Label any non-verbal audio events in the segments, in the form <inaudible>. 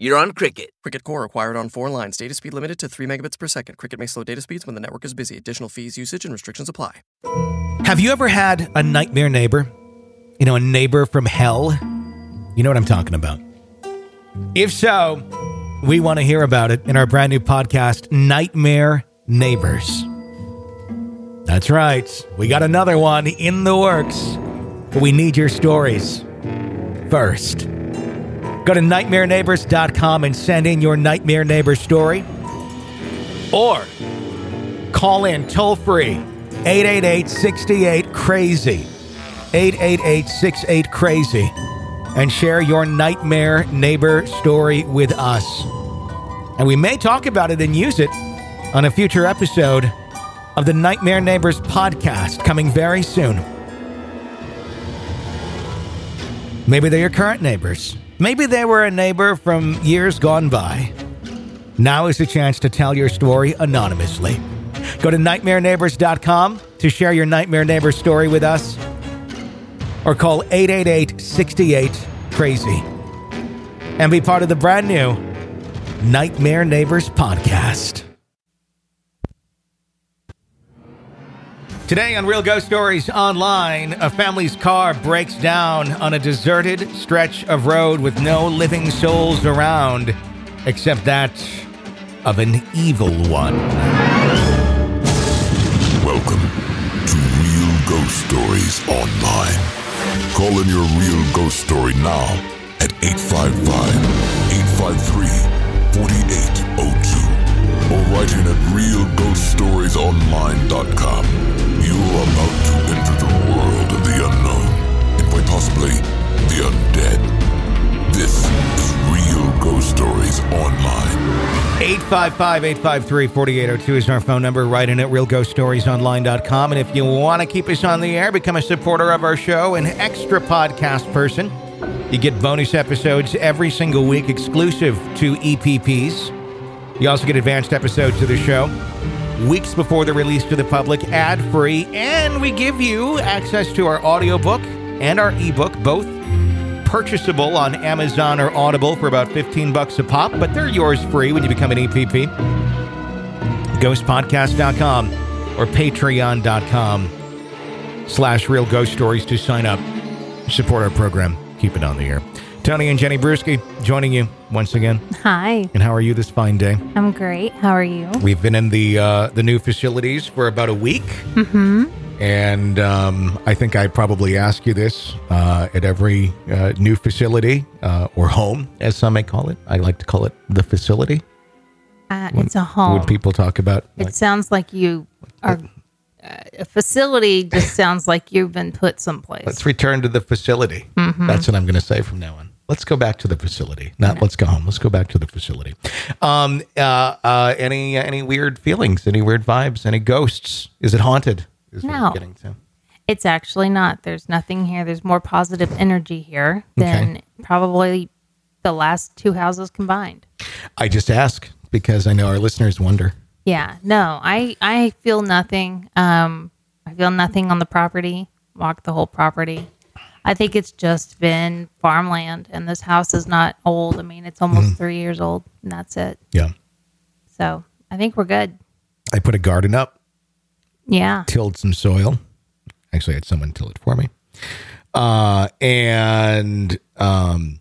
you're on Cricket. Cricket Core acquired on four lines. Data speed limited to 3 megabits per second. Cricket may slow data speeds when the network is busy. Additional fees, usage, and restrictions apply. Have you ever had a nightmare neighbor? You know, a neighbor from hell? You know what I'm talking about. If so, we want to hear about it in our brand new podcast, Nightmare Neighbors. That's right. We got another one in the works, but we need your stories first. Go to nightmareneighbors.com and send in your nightmare neighbor story. Or call in toll free 888 68 Crazy. 888 68 Crazy. And share your nightmare neighbor story with us. And we may talk about it and use it on a future episode of the Nightmare Neighbors podcast coming very soon. Maybe they're your current neighbors. Maybe they were a neighbor from years gone by. Now is the chance to tell your story anonymously. Go to nightmareneighbors.com to share your nightmare neighbor story with us or call 888 68 Crazy and be part of the brand new Nightmare Neighbors podcast. Today on Real Ghost Stories Online, a family's car breaks down on a deserted stretch of road with no living souls around except that of an evil one. Welcome to Real Ghost Stories Online. Call in your real ghost story now at 855 853 4802 or write in at realghoststoriesonline.com. You are about to enter the world of the unknown and quite possibly the undead. This is Real Ghost Stories Online. 855 853 4802 is our phone number. Write in at realghoststoriesonline.com. And if you want to keep us on the air, become a supporter of our show, an extra podcast person. You get bonus episodes every single week exclusive to EPPs. You also get advanced episodes of the show weeks before the release to the public, ad free, and we give you access to our audiobook and our ebook, both purchasable on Amazon or Audible for about 15 bucks a pop, but they're yours free when you become an EPP. Ghostpodcast.com or patreon.com slash real ghost stories to sign up. Support our program. Keep it on the air. Tony and Jenny Brueski joining you once again. Hi, And how are you this fine day? I'm great. How are you? We've been in the uh, the new facilities for about a week, Mm-hmm. and um, I think I probably ask you this uh, at every uh, new facility uh, or home, as some may call it. I like to call it the facility. Uh, it's a home. When people talk about it like, sounds like you are. Uh, a facility just sounds like you've been put someplace. let's return to the facility. That's what I'm going to say from now on. Let's go back to the facility. Not let's go home. Let's go back to the facility. Um, uh, uh, any any weird feelings? Any weird vibes? Any ghosts? Is it haunted? Is No. getting to. It's actually not. There's nothing here. There's more positive energy here than probably the last two houses combined. I just ask because I know our listeners wonder. Yeah, no, I I feel nothing. Um, I feel nothing on the property. Walk the whole property. I think it's just been farmland, and this house is not old. I mean, it's almost three years old, and that's it. Yeah. So I think we're good. I put a garden up, Yeah, tilled some soil. Actually, I had someone till it for me. Uh, and um,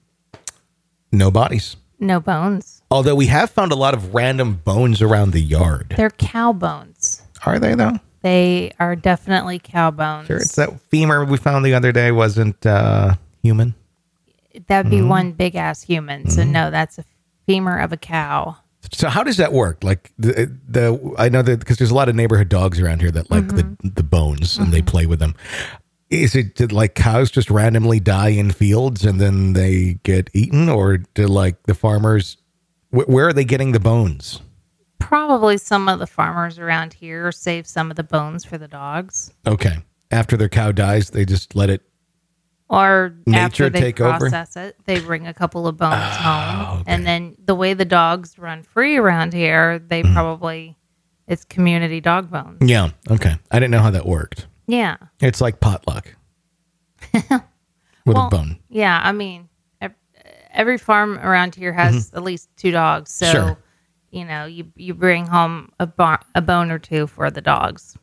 no bodies. no bones. Although we have found a lot of random bones around the yard. They're cow bones. Are they though? They are definitely cow bones. Sure. It's that femur we found the other day wasn't uh, human. That'd be Mm-hmm. one big ass human. So no, that's a femur of a cow. So how does that work? Like the, the I know that because there's a lot of neighborhood dogs around here that like the the bones and they play with them. Is it did like cows just randomly die in fields and then they get eaten, or do like the farmers? Wh- where are they getting the bones? Probably some of the farmers around here save some of the bones for the dogs, Okay. After their cow dies, they just let it. or Nature after they take over? process it, they bring a couple of bones home, okay. and then the way the dogs run free around here, they Mm. probably it's community dog bones. Yeah. Okay. I didn't know how that worked. Yeah, It's like potluck <laughs> with Well, a bone. Yeah, I mean, every farm around here has at least two dogs, so Mm-hmm. Sure. You know, you you bring home a bar- a bone or two for the dogs.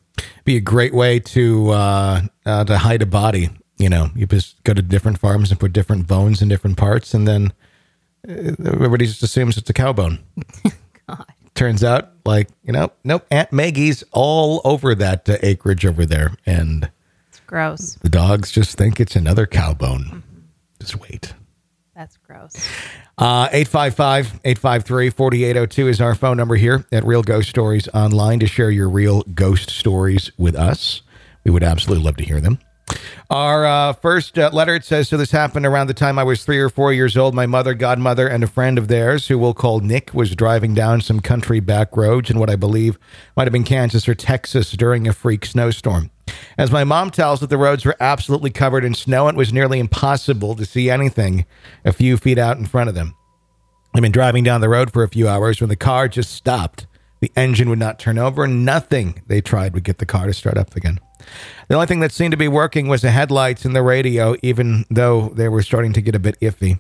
Be a great way to uh, uh, to hide a body. You know, you just go to different farms and put different bones in different parts, and then uh, everybody just assumes it's a cow bone. God. <laughs> <laughs> Turns out, like you know, nope. Aunt Maggie's all over that uh, acreage over there, and It's gross. the dogs just think it's another cow bone. Just wait. That's gross. Uh, 855 853 4802 is our phone number here at Real Ghost Stories Online to share your real ghost stories with us. We would absolutely love to hear them. Our uh, first uh, letter it says So, this happened around the time I was three or four years old. My mother, godmother, and a friend of theirs, who we'll call Nick, was driving down some country back roads in what I believe might have been Kansas or Texas during a freak snowstorm. As my mom tells it, the roads were absolutely covered in snow and it was nearly impossible to see anything a few feet out in front of them. I'd been driving down the road for a few hours when the car just stopped. The engine would not turn over. Nothing they tried would get the car to start up again. The only thing that seemed to be working was the headlights and the radio, even though they were starting to get a bit iffy.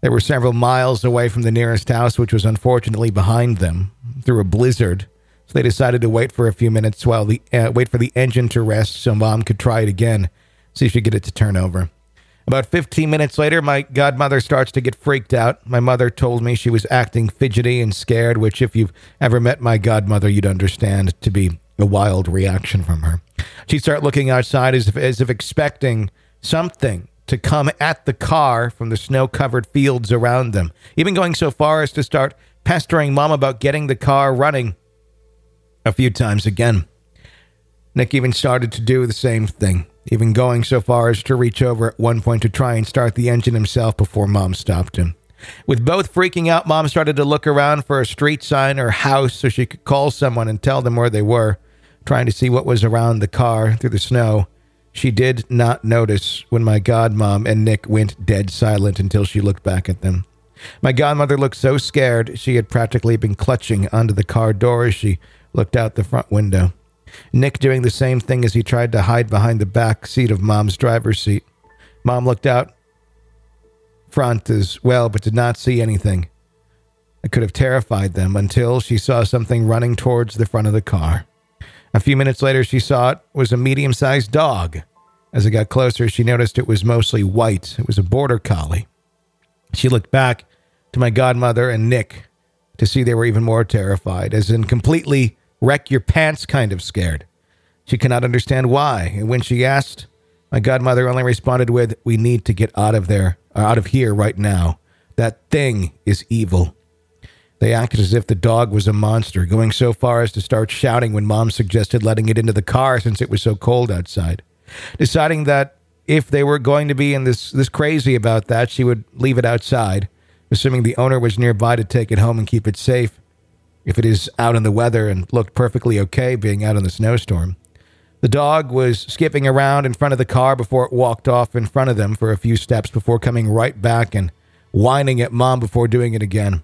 They were several miles away from the nearest house, which was unfortunately behind them through a blizzard. So they decided to wait for a few minutes while the uh, wait for the engine to rest, so mom could try it again, see if she could get it to turn over. About 15 minutes later, my godmother starts to get freaked out. My mother told me she was acting fidgety and scared, which, if you've ever met my godmother, you'd understand to be a wild reaction from her. She'd start looking outside as if, as if expecting something to come at the car from the snow covered fields around them, even going so far as to start pestering mom about getting the car running a few times again. Nick even started to do the same thing, even going so far as to reach over at one point to try and start the engine himself before mom stopped him. With both freaking out, mom started to look around for a street sign or house so she could call someone and tell them where they were, trying to see what was around the car through the snow. She did not notice when my godmom and Nick went dead silent until she looked back at them. My godmother looked so scared she had practically been clutching onto the car door as she looked out the front window. Nick doing the same thing as he tried to hide behind the back seat of mom's driver's seat. Mom looked out front as well, but did not see anything. It could have terrified them until she saw something running towards the front of the car. A few minutes later, she saw it was a medium sized dog. As it got closer, she noticed it was mostly white. It was a border collie. She looked back to my godmother and Nick to see they were even more terrified, as in completely wreck your pants kind of scared. She could not understand why, and when she asked, my godmother only responded with, "We need to get out of there, or out of here right now. That thing is evil." They acted as if the dog was a monster, going so far as to start shouting when mom suggested letting it into the car since it was so cold outside. Deciding that if they were going to be in this this crazy about that, she would leave it outside, assuming the owner was nearby to take it home and keep it safe if it is out in the weather and looked perfectly okay being out in the snowstorm. The dog was skipping around in front of the car before it walked off in front of them for a few steps before coming right back and whining at mom before doing it again.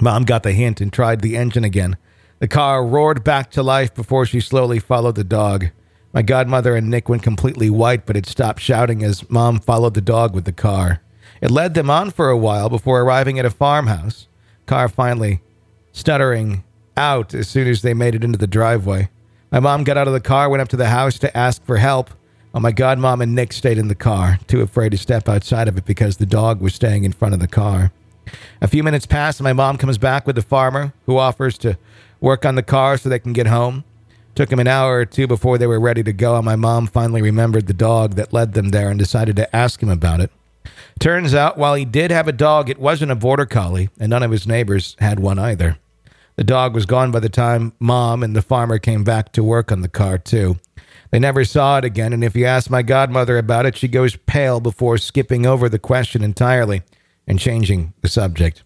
Mom got the hint and tried the engine again. The car roared back to life before she slowly followed the dog. My godmother and Nick went completely white, but it stopped shouting as mom followed the dog with the car. It led them on for a while before arriving at a farmhouse. Car finally stuttering out as soon as they made it into the driveway. My mom got out of the car, went up to the house to ask for help, while my godmom and Nick stayed in the car, too afraid to step outside of it because the dog was staying in front of the car. A few minutes pass, and my mom comes back with the farmer who offers to work on the car so they can get home. Took him an hour or two before they were ready to go, and my mom finally remembered the dog that led them there and decided to ask him about it. Turns out, while he did have a dog, it wasn't a border collie, and none of his neighbors had one either. The dog was gone by the time mom and the farmer came back to work on the car, too. They never saw it again, and if you ask my godmother about it, she goes pale before skipping over the question entirely and changing the subject.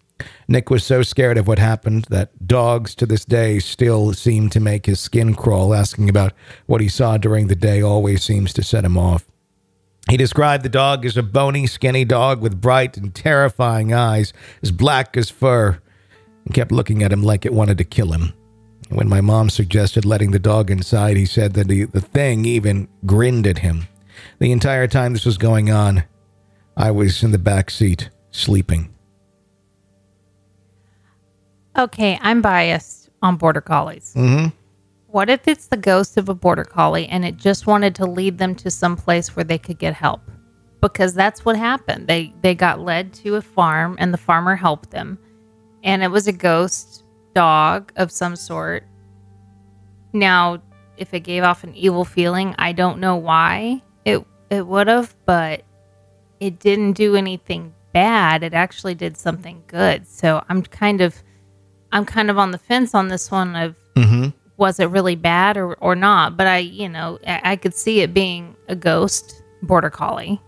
Nick was so scared of what happened that dogs to this day still seem to make his skin crawl. Asking about what he saw during the day always seems to set him off. He described the dog as a bony, skinny dog with bright and terrifying eyes, as black as fur, and kept looking at him like it wanted to kill him. When my mom suggested letting the dog inside, he said that the, the thing even grinned at him. The entire time this was going on, I was in the back seat, sleeping. Okay, I'm biased on border collies. Mm-hmm. What if it's the ghost of a border collie and it just wanted to lead them to some place where they could get help? Because that's what happened. They they got led to a farm and the farmer helped them. And it was a ghost dog of some sort. Now, if it gave off an evil feeling, I don't know why it it would have, but it didn't do anything bad. It actually did something good. So I'm kind of I'm kind of on the fence on this one of Mm-hmm. was it really bad or, or not? But I, you know, I, I could see it being a ghost border collie.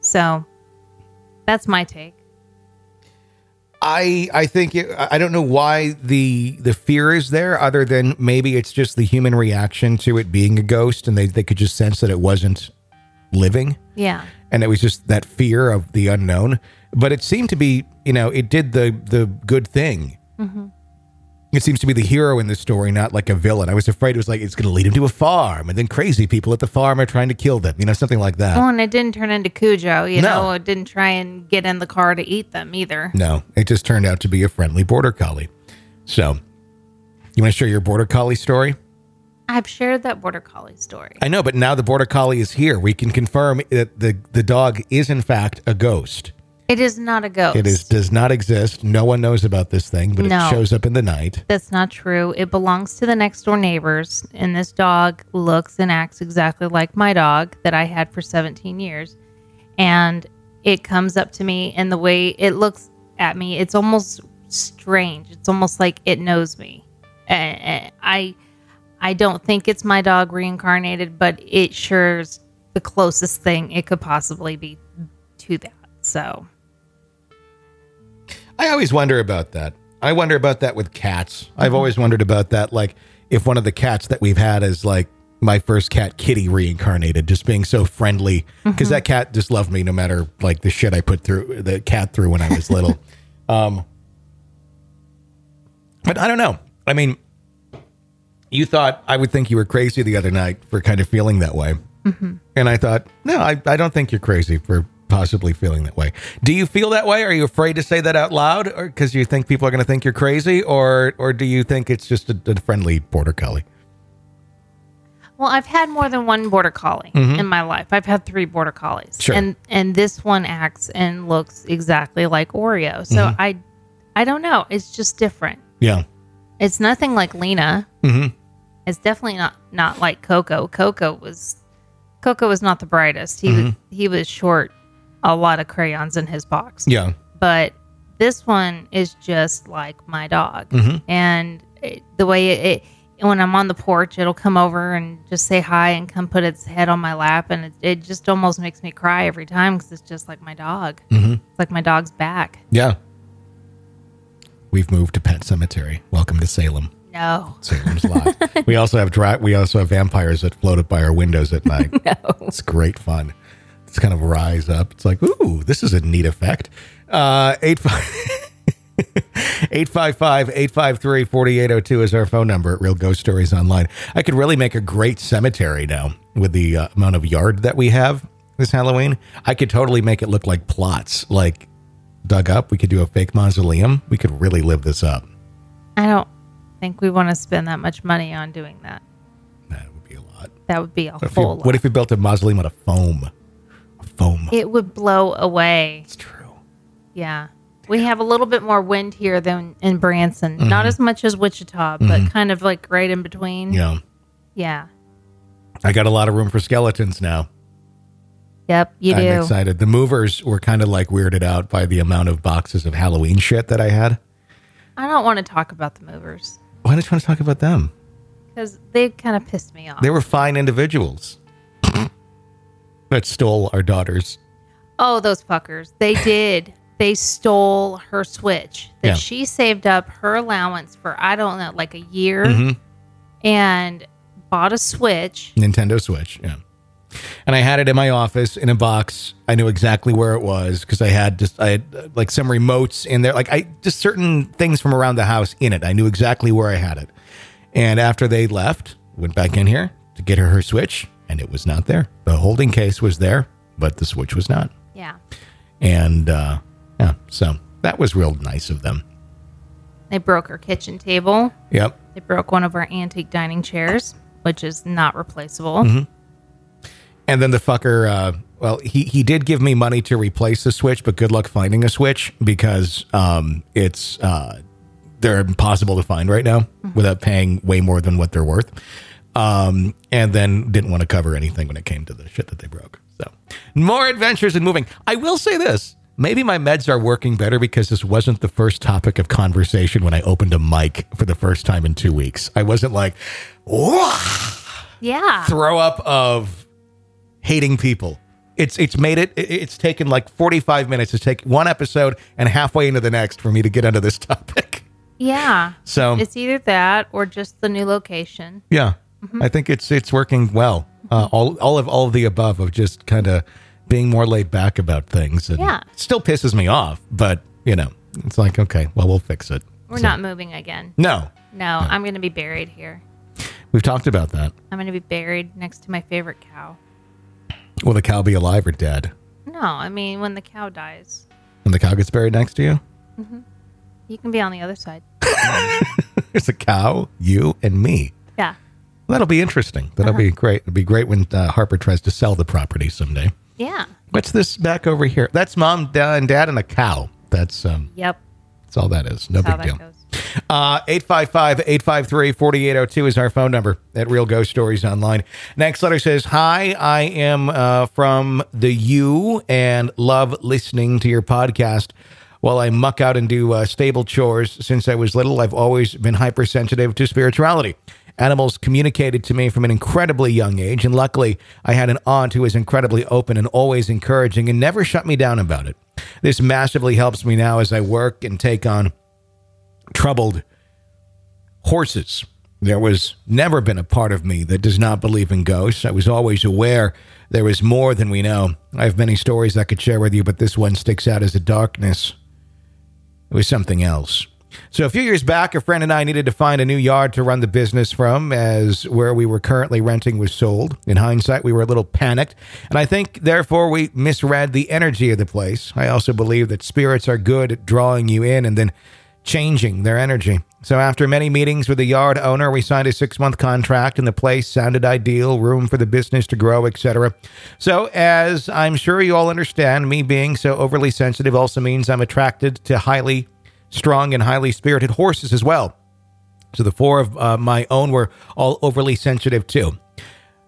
So that's my take. I I think it, I don't know why the the fear is there, other than maybe it's just the human reaction to it being a ghost, and they they could just sense that it wasn't living, Yeah. and it was just that fear of the unknown. But it seemed to be, you know, it did the the good thing. Mm-hmm. It seems to be the hero in this story, not like a villain. I was afraid it was like it's going to lead him to a farm, and then crazy people at the farm are trying to kill them. You know, something like that. Well, and it didn't turn into Cujo, you No. know, it didn't try and get in the car to eat them either. No, it just turned out to be a friendly border collie. So, you want to share your border collie story? I've shared that border collie story. I know, but now the border collie is here. We can confirm that the the dog is in fact a ghost. It is not a ghost. It is does not exist. No one knows about this thing, but No. it shows up in the night. That's not true. It belongs to the next door neighbors, and this dog looks and acts exactly like my dog that I had for 17 years. And it comes up to me, and the way it looks at me, it's almost strange. It's almost like it knows me. I, I don't think it's my dog reincarnated, but it sure is the closest thing it could possibly be to that. So I always wonder about that. I wonder about that with cats. Mm-hmm. I've always wondered about that. Like if one of the cats that we've had is like my first cat, Kitty, reincarnated, just being so friendly because Mm-hmm. that cat just loved me no matter like the shit I put through the cat through when I was little. <laughs> um, but I don't know. I mean, you thought I would think you were crazy the other night for kind of feeling that way. And I thought, no, I, I don't think you're crazy for possibly feeling that way. Do you feel that way? Are you afraid to say that out loud or because you think people are going to think you're crazy or or do you think it's just a, a friendly border collie? Well, I've had more than one border collie in my life. I've had three border collies, Mm-hmm. Sure. and and this one acts and looks exactly like Oreo. So Mm-hmm. I, I don't know. It's just different. Yeah. It's nothing like Lena. Mhm. It's definitely not not like Coco. Coco was, Coco was not the brightest. He Mm-hmm. was he was short, a lot of crayons in his box Yeah. but this one is just like my dog Mm-hmm. and it, the way it, it when i'm on the porch it'll come over and just say hi and come put its head on my lap and it, it just almost makes me cry every time because it's just like my dog Mm-hmm. it's like my dog's back Yeah. We've moved to Pet Sematary. Welcome to Salem. no <laughs> Salem's Lot. we also have dra- we also have vampires that float up by our windows at night. <laughs> no. It's great fun. It's kind of rise up. It's like, ooh, this is a neat effect. Uh, eight <laughs> five. 855-853-4802 is our phone number at Real Ghost Stories Online. I could really make a great cemetery now with the uh, amount of yard that we have this Halloween. I could totally make it look like plots, like dug up. We could do a fake mausoleum. We could really live this up. i don't think we want to spend that much money on doing that That would be a lot. that would be a What you, whole lot what if we built a mausoleum out of foam? Foam. it would blow away It's true. Yeah. We have a little bit more wind here than in Branson. Mm-hmm. Not as much as Wichita, but kind of like right in between. Yeah. Yeah. I got a lot of room for skeletons now. Yep, you do. I'm excited. The movers were kind of like weirded out by the amount of boxes of Halloween shit that I had. I don't want to talk about the movers Why don't you want to talk about them? because they kind of pissed me off. They were fine individuals that stole our daughters. oh, those fuckers. They did. they stole her Switch that Yeah. she saved up her allowance for I don't know like a year Mhm. and bought a Switch. Nintendo Switch. Yeah. And I had it in my office in a box. I knew exactly where it was because I had just I had uh, like some remotes in there, like I just certain things from around the house in it. I knew exactly where I had it. And after they left, went back in here to get her her Switch, and it was not there. The holding case was there, but the Switch was not. Yeah. And uh, yeah, so that was real nice of them. They broke our kitchen table. Yep. They broke one of our antique dining chairs, which is not replaceable. Mm-hmm. And then the fucker, uh, well, he, he did give me money to replace the switch, but good luck finding a switch because um, it's uh, they're impossible to find right now without paying way more than what they're worth. Um, and then didn't want to cover anything when it came to the shit that they broke. So more adventures in moving. I will say this. Maybe my meds are working better because this wasn't the first topic of conversation when I opened a mic for the first time in two weeks. I wasn't like! Yeah. throw up of hating people. It's it's made it. it- It's taken like forty five minutes to take one episode and halfway into the next for me to get onto this <laughs> topic. Yeah. So It's either that or just the new location. yeah, I think it's it's working well. Uh, all all of all of the above of just kind of being more laid back about things. And Yeah. still pisses me off, but you know, it's like okay, well we'll fix it. We're So- not moving again. No, No, I'm going to be buried here. we've talked about that. I'm going to be buried next to my favorite cow. Will the cow be alive or dead? No, I mean, when the cow dies, When the cow gets buried next to you, you can be on the other side. <laughs> there's a cow, you, and me. That'll be interesting. That'll be great. It'll be great when uh, Harper tries to sell the property someday. Yeah. What's this back over here? That's mom, dad, and dad, and a cow. That's um, Yep. that's all that is. No That's big deal. goes. Uh, 855-853-4802 is our phone number at Real Ghost Stories Online. Next letter says, Hi, I am uh, from the U and love listening to your podcast. While I muck out and do uh, stable chores since I was little, I've always been hypersensitive to spirituality. Animals communicated to me from an incredibly young age, and luckily, I had an aunt who was incredibly open and always encouraging and never shut me down about it. This massively helps me now as I work and take on troubled horses. There was never been a part of me that does not believe in ghosts. I was always aware there is more than we know. I have many stories I could share with you, but this one sticks out as a darkness. It was something else. So, a few years back, a friend and I needed to find a new yard to run the business from, as where we were currently renting was sold. In hindsight, we were a little panicked, and I think, therefore, we misread the energy of the place. I also believe that spirits are good at drawing you in and then changing their energy. So, after many meetings with the yard owner, we signed a six month contract, and the place sounded ideal, room for the business to grow, etc. So, as I'm sure you all understand, me being so overly sensitive also means I'm attracted to highly strong and highly spirited horses as well. So, the four of uh, my own were all overly sensitive too.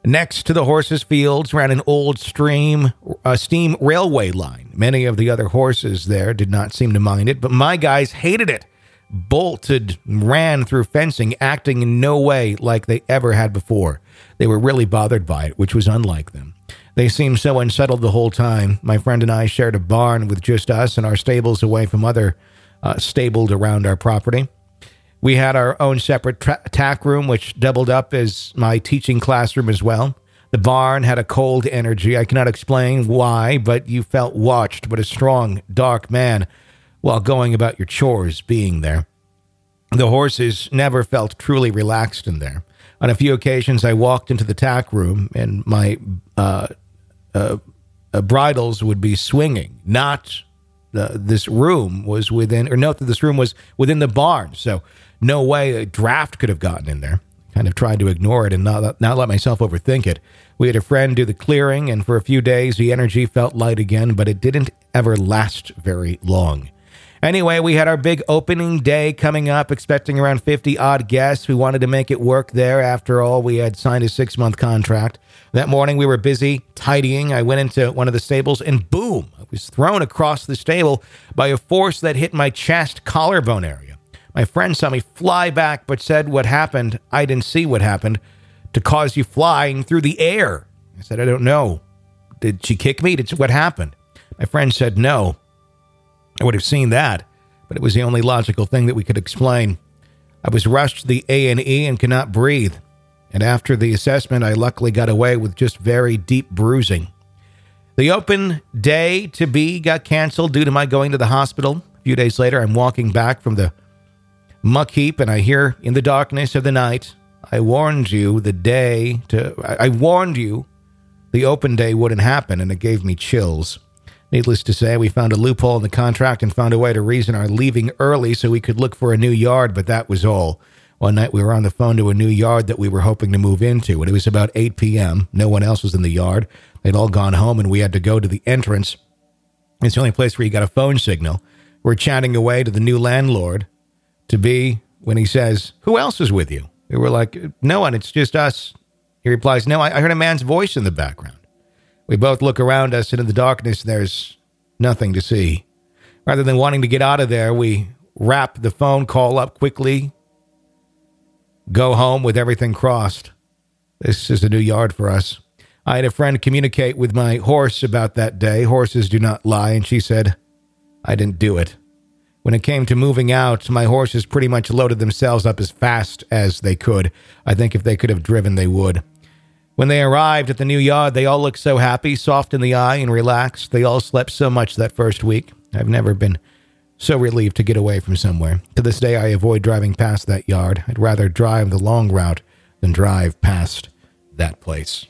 Next to the horses' fields ran an old stream, uh, steam railway line. Many of the other horses there did not seem to mind it, but my guys hated it. Bolted, ran through fencing, acting in no way like they ever had before. They were really bothered by it, which was unlike them. They seemed so unsettled the whole time. My friend and I shared a barn with just us and our stables away from other uh, stabled around our property. We had our own separate tra- tack room, which doubled up as my teaching classroom as well. The barn had a cold energy. I cannot explain why, but you felt watched, but a strong, dark man while going about your chores being there. The horses never felt truly relaxed in there. On a few occasions, I walked into the tack room and my uh, uh, bridles would be swinging, not uh, this room was within, or note that this room was within the barn. So no way a draft could have gotten in there. Kind of tried to ignore it and not, not let myself overthink it. We had a friend do the clearing, and for a few days the energy felt light again, but it didn't ever last very long. Anyway, we had our big opening day coming up, expecting around 50 odd guests. We wanted to make it work there. After all, we had signed a six month contract. That morning, we were busy tidying. I went into one of the stables and boom, I was thrown across the stable by a force that hit my chest collarbone area. My friend saw me fly back, but said what happened. I didn't see what happened to cause you flying through the air. I said, I don't know. Did she kick me? Did she, what happened? My friend said, no. I would have seen that, but it was the only logical thing that we could explain. I was rushed to the A&E and could not breathe. And after the assessment, I luckily got away with just very deep bruising. The open day to be got canceled due to my going to the hospital. A few days later, I'm walking back from the muck heap and I hear in the darkness of the night, I warned you the day to, I warned you the open day wouldn't happen and it gave me chills. Needless to say, we found a loophole in the contract and found a way to reason our leaving early so we could look for a new yard, but that was all. One night we were on the phone to a new yard that we were hoping to move into, and it was about 8 p.m. No one else was in the yard. They'd all gone home, and we had to go to the entrance. It's the only place where you got a phone signal. We're chatting away to the new landlord to be when he says, Who else is with you? We were like, No one, it's just us. He replies, No, I heard a man's voice in the background. We both look around us, and in the darkness, there's nothing to see. Rather than wanting to get out of there, we wrap the phone call up quickly, go home with everything crossed. This is a new yard for us. I had a friend communicate with my horse about that day. Horses do not lie, and she said, I didn't do it. When it came to moving out, my horses pretty much loaded themselves up as fast as they could. I think if they could have driven, they would. When they arrived at the new yard, they all looked so happy, soft in the eye, and relaxed. They all slept so much that first week. I've never been so relieved to get away from somewhere. To this day, I avoid driving past that yard. I'd rather drive the long route than drive past that place.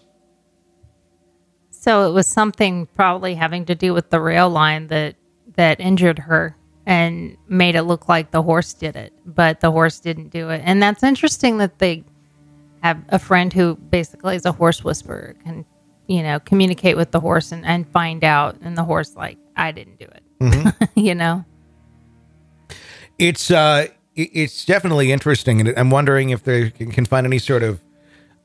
So it was something probably having to do with the rail line that that injured her and made it look like the horse did it, but the horse didn't do it. And that's interesting that they have a friend who basically is a horse whisperer can you know communicate with the horse and, and find out and the horse like i didn't do it mm-hmm. <laughs> you know it's uh it's definitely interesting and i'm wondering if they can find any sort of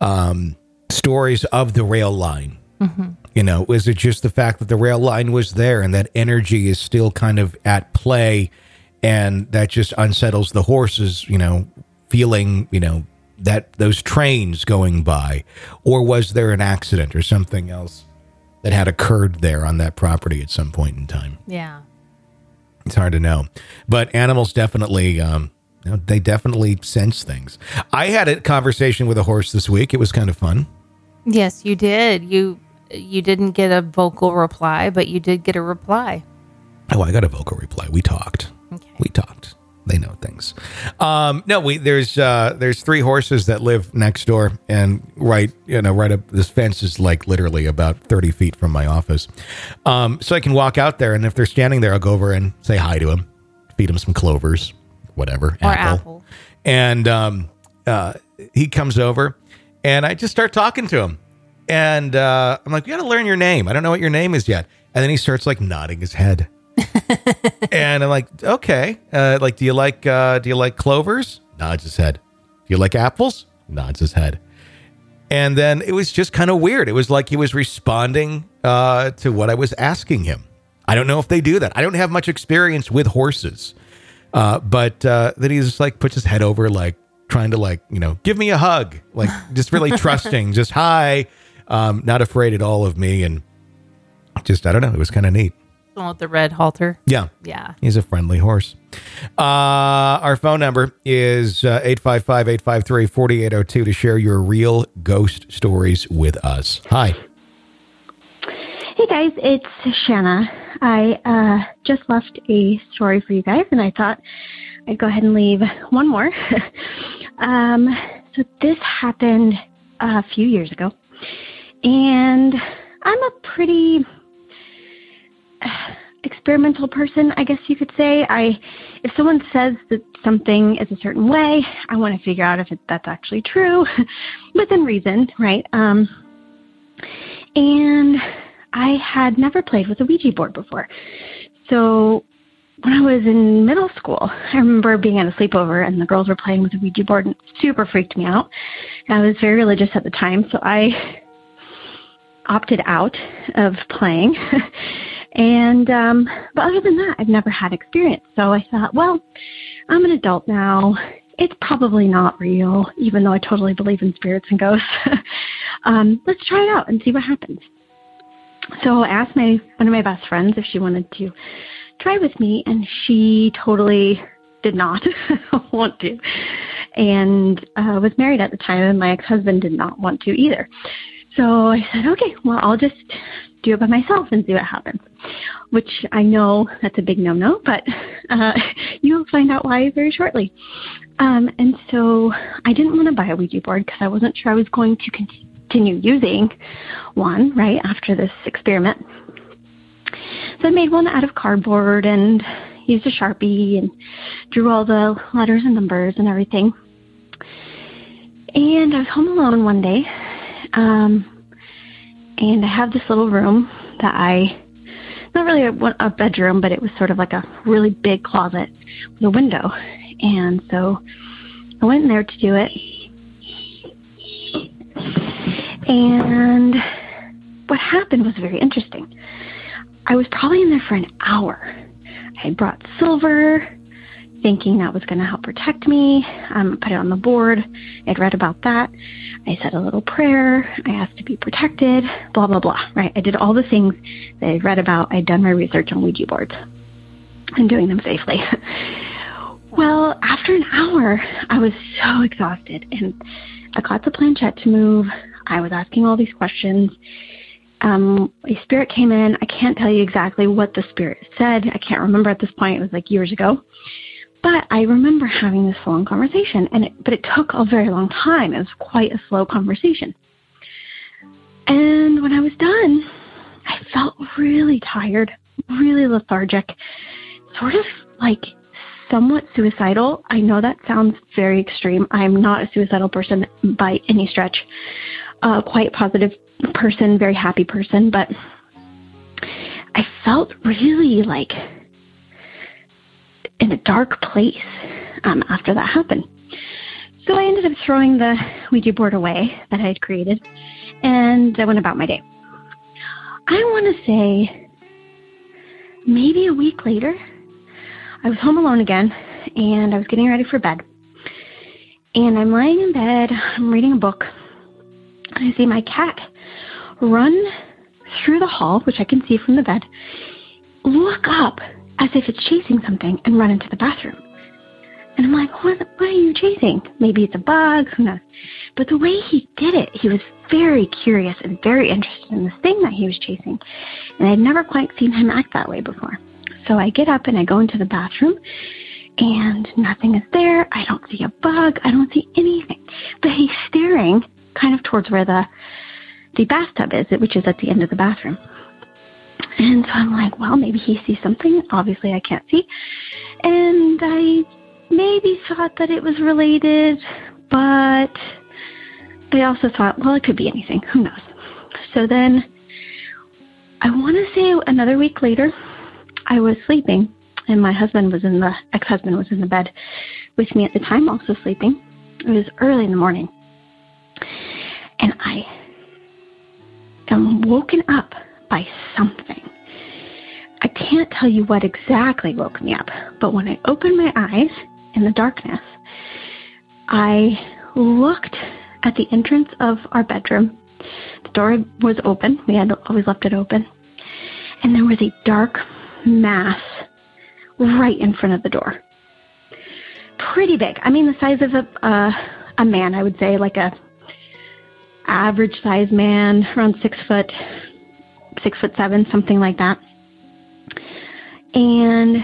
um stories of the rail line mm-hmm. You know is it just the fact that the rail line was there and that energy is still kind of at play and that just unsettles the horses you know feeling you know that those trains going by, or was there an accident or something else that had occurred there on that property at some point in time? Yeah, it's hard to know, but animals definitely. Um, you know, they definitely sense things. I had a conversation with a horse this week. It was kind of fun. Yes, you did. You you didn't get a vocal reply, but you did get a reply. Oh, I got a vocal reply. We talked. Okay. We talked they know things. Um, no, we there's uh, there's three horses that live next door, and right you know right up this fence is like literally about thirty feet from my office. Um, so I can walk out there, and if they're standing there, I'll go over and say hi to them, feed them some clovers, whatever, or apple. apple. And um, uh, he comes over, and I just start talking to him, and uh, I'm like, "You got to learn your name. I don't know what your name is yet." And then he starts like nodding his head. <laughs> and I'm like, okay, uh, like, do you like uh, do you like clovers? Nods his head. Do you like apples? Nods his head. And then it was just kind of weird. It was like he was responding uh, to what I was asking him. I don't know if they do that. I don't have much experience with horses, uh, but uh, then he just like puts his head over, like trying to like you know give me a hug, like just really <laughs> trusting, just hi, um, not afraid at all of me, and just I don't know. It was kind of neat one with the red halter. Yeah. Yeah. He's a friendly horse. Uh, our phone number is uh, 855 853 4802 to share your real ghost stories with us. Hi. Hey guys, it's Shanna. I uh, just left a story for you guys, and I thought I'd go ahead and leave one more. <laughs> um, so this happened a few years ago, and I'm a pretty experimental person, I guess you could say. I, if someone says that something is a certain way, I want to figure out if it, that's actually true, <laughs> within reason, right? Um, and I had never played with a Ouija board before, so when I was in middle school, I remember being at a sleepover and the girls were playing with a Ouija board and it super freaked me out. I was very religious at the time, so I opted out of playing. <laughs> And um, but other than that, I've never had experience. So I thought, well, I'm an adult now. It's probably not real, even though I totally believe in spirits and ghosts. <laughs> um, let's try it out and see what happens. So I asked my one of my best friends if she wanted to try with me, and she totally did not <laughs> want to, and uh, was married at the time, and my ex-husband did not want to either. So I said, okay, well, I'll just do it by myself and see what happens. Which I know that's a big no-no, but <laughs> uh, <laughs> you'll find out why very shortly. Um, and so I didn't want to buy a Ouija board because I wasn't sure I was going to continue using one right after this experiment. So I made one out of cardboard and used a sharpie and drew all the letters and numbers and everything. And I was home alone one day, um, and I have this little room that I not really a, a bedroom, but it was sort of like a really big closet with a window. And so I went in there to do it. And what happened was very interesting. I was probably in there for an hour. I brought silver, thinking that was going to help protect me. Um, put it on the board. I'd read about that. I said a little prayer. I asked to be protected. Blah blah blah. Right. I did all the things that I'd read about. I'd done my research on Ouija boards and doing them safely. <laughs> well, after an hour, I was so exhausted, and I got the planchette to move. I was asking all these questions. Um, a spirit came in. I can't tell you exactly what the spirit said. I can't remember at this point. It was like years ago. But I remember having this long conversation, and it, but it took a very long time. It was quite a slow conversation. And when I was done, I felt really tired, really lethargic, sort of like somewhat suicidal. I know that sounds very extreme. I'm not a suicidal person by any stretch. Uh, quite positive person, very happy person, but I felt really like in a dark place um, after that happened. So I ended up throwing the Ouija board away that I had created, and I went about my day. I want to say maybe a week later, I was home alone again, and I was getting ready for bed. And I'm lying in bed, I'm reading a book, and I see my cat run through the hall, which I can see from the bed, look up as if it's chasing something and run into the bathroom. And I'm like, what, what are you chasing? Maybe it's a bug, who knows? But the way he did it, he was very curious and very interested in this thing that he was chasing. And I'd never quite seen him act that way before. So I get up and I go into the bathroom and nothing is there. I don't see a bug. I don't see anything. But he's staring kind of towards where the the bathtub is, which is at the end of the bathroom. And so I'm like, well, maybe he sees something. Obviously, I can't see. And I maybe thought that it was related, but I also thought, well, it could be anything. Who knows? So then I want to say another week later, I was sleeping, and my husband was in the ex husband was in the bed with me at the time, also sleeping. It was early in the morning. And I am woken up by something. I can't tell you what exactly woke me up, but when I opened my eyes in the darkness, I looked at the entrance of our bedroom. The door was open. We had always left it open. And there was a dark mass right in front of the door. Pretty big. I mean, the size of a, a man, I would say, like a average size man, around six foot, six foot seven, something like that. And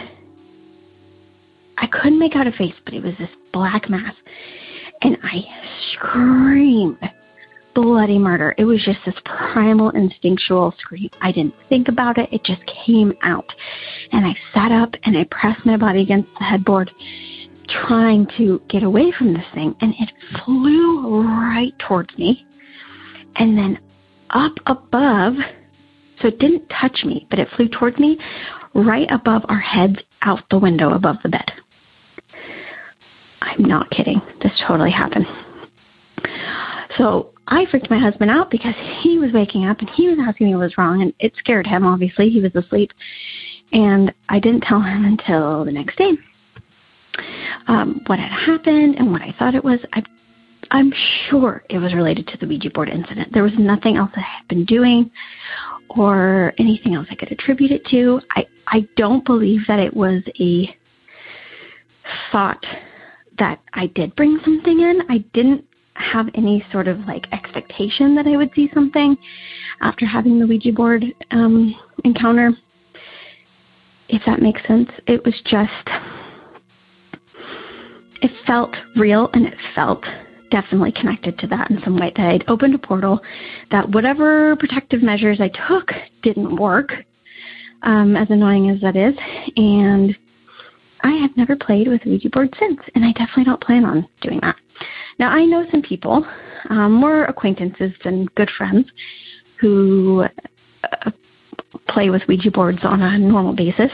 I couldn't make out a face, but it was this black mass. And I screamed bloody murder. It was just this primal, instinctual scream. I didn't think about it, it just came out. And I sat up and I pressed my body against the headboard, trying to get away from this thing. And it flew right towards me. And then up above, so it didn't touch me, but it flew towards me right above our heads out the window above the bed. I'm not kidding. This totally happened. So I freaked my husband out because he was waking up and he was asking me what was wrong, and it scared him, obviously. He was asleep. And I didn't tell him <laughs> until the next day um, what had happened and what I thought it was. I I'm sure it was related to the Ouija board incident. There was nothing else I had been doing or anything else I could attribute it to. I I don't believe that it was a thought that I did bring something in. I didn't have any sort of like expectation that I would see something after having the Ouija board um, encounter. If that makes sense, it was just, it felt real and it felt definitely connected to that in some way. That I'd opened a portal, that whatever protective measures I took didn't work, um, as annoying as that is, and I have never played with Ouija board since, and I definitely don't plan on doing that. Now, I know some people, um, more acquaintances than good friends, who uh, play with Ouija boards on a normal basis,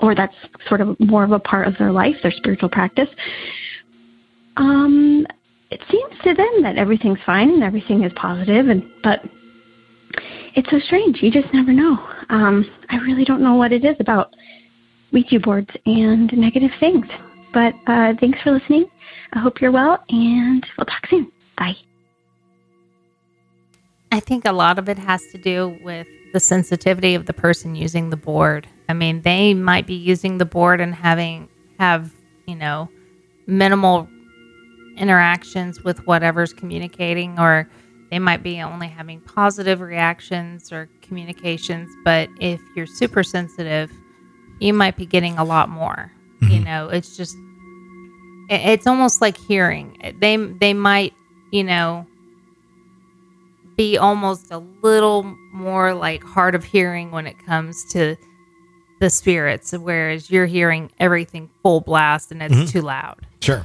or that's sort of more of a part of their life, their spiritual practice. Um, it seems to them that everything's fine and everything is positive, and but it's so strange. You just never know. Um, I really don't know what it is about Ouija boards and negative things. But uh, thanks for listening. I hope you're well, and we'll talk soon. Bye. I think a lot of it has to do with the sensitivity of the person using the board. I mean, they might be using the board and having have, you know, minimal interactions with whatever's communicating or they might be only having positive reactions or communications, but if you're super sensitive, you might be getting a lot more. Mm-hmm. You know, it's just it's almost like hearing. They they might, you know, be almost a little more like hard of hearing when it comes to the spirits, whereas you're hearing everything full blast and it's mm-hmm. too loud. Sure.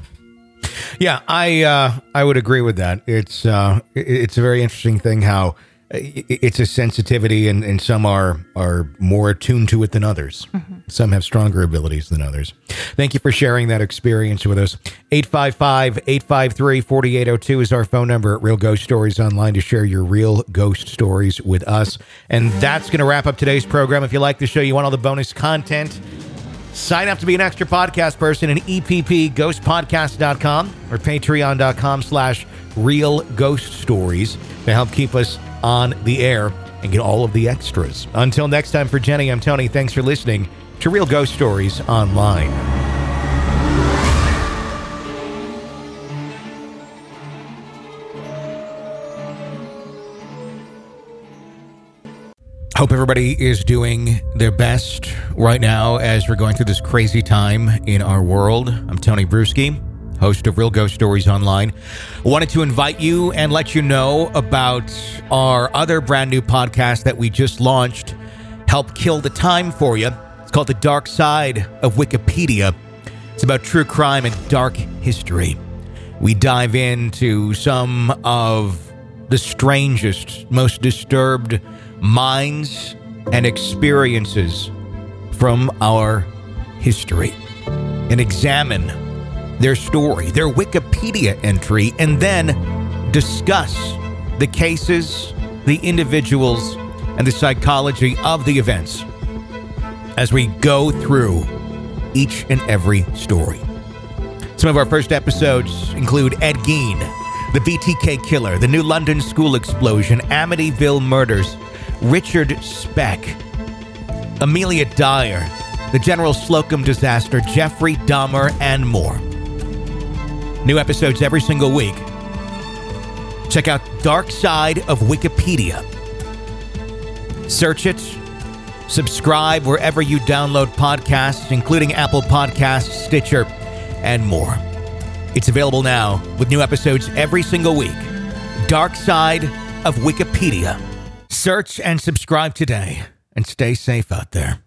Yeah, I uh, I would agree with that. It's uh, it's a very interesting thing how it's a sensitivity, and, and some are are more attuned to it than others. Mm-hmm. Some have stronger abilities than others. Thank you for sharing that experience with us. 855 853 4802 is our phone number at Real Ghost Stories Online to share your real ghost stories with us. And that's going to wrap up today's program. If you like the show, you want all the bonus content, sign up to be an extra podcast person at eppghostpodcast.com or patreon.com slash real ghost stories to help keep us on the air and get all of the extras. Until next time, for Jenny, I'm Tony. Thanks for listening to Real Ghost Stories Online. Hope everybody is doing their best right now as we're going through this crazy time in our world. I'm Tony Brueski host of Real Ghost Stories Online. Wanted to invite you and let you know about our other brand new podcast that we just launched, Help Kill the Time for You. It's called The Dark Side of Wikipedia. It's about true crime and dark history. We dive into some of the strangest, most disturbed minds and experiences from our history and examine their story, their Wikipedia entry, and then discuss the cases, the individuals, and the psychology of the events as we go through each and every story. Some of our first episodes include Ed Gein, the BTK killer, the New London school explosion, Amityville murders, Richard Speck, Amelia Dyer, the General Slocum disaster, Jeffrey Dahmer, and more. New episodes every single week. Check out Dark Side of Wikipedia. Search it, subscribe wherever you download podcasts, including Apple Podcasts, Stitcher, and more. It's available now with new episodes every single week. Dark Side of Wikipedia. Search and subscribe today and stay safe out there.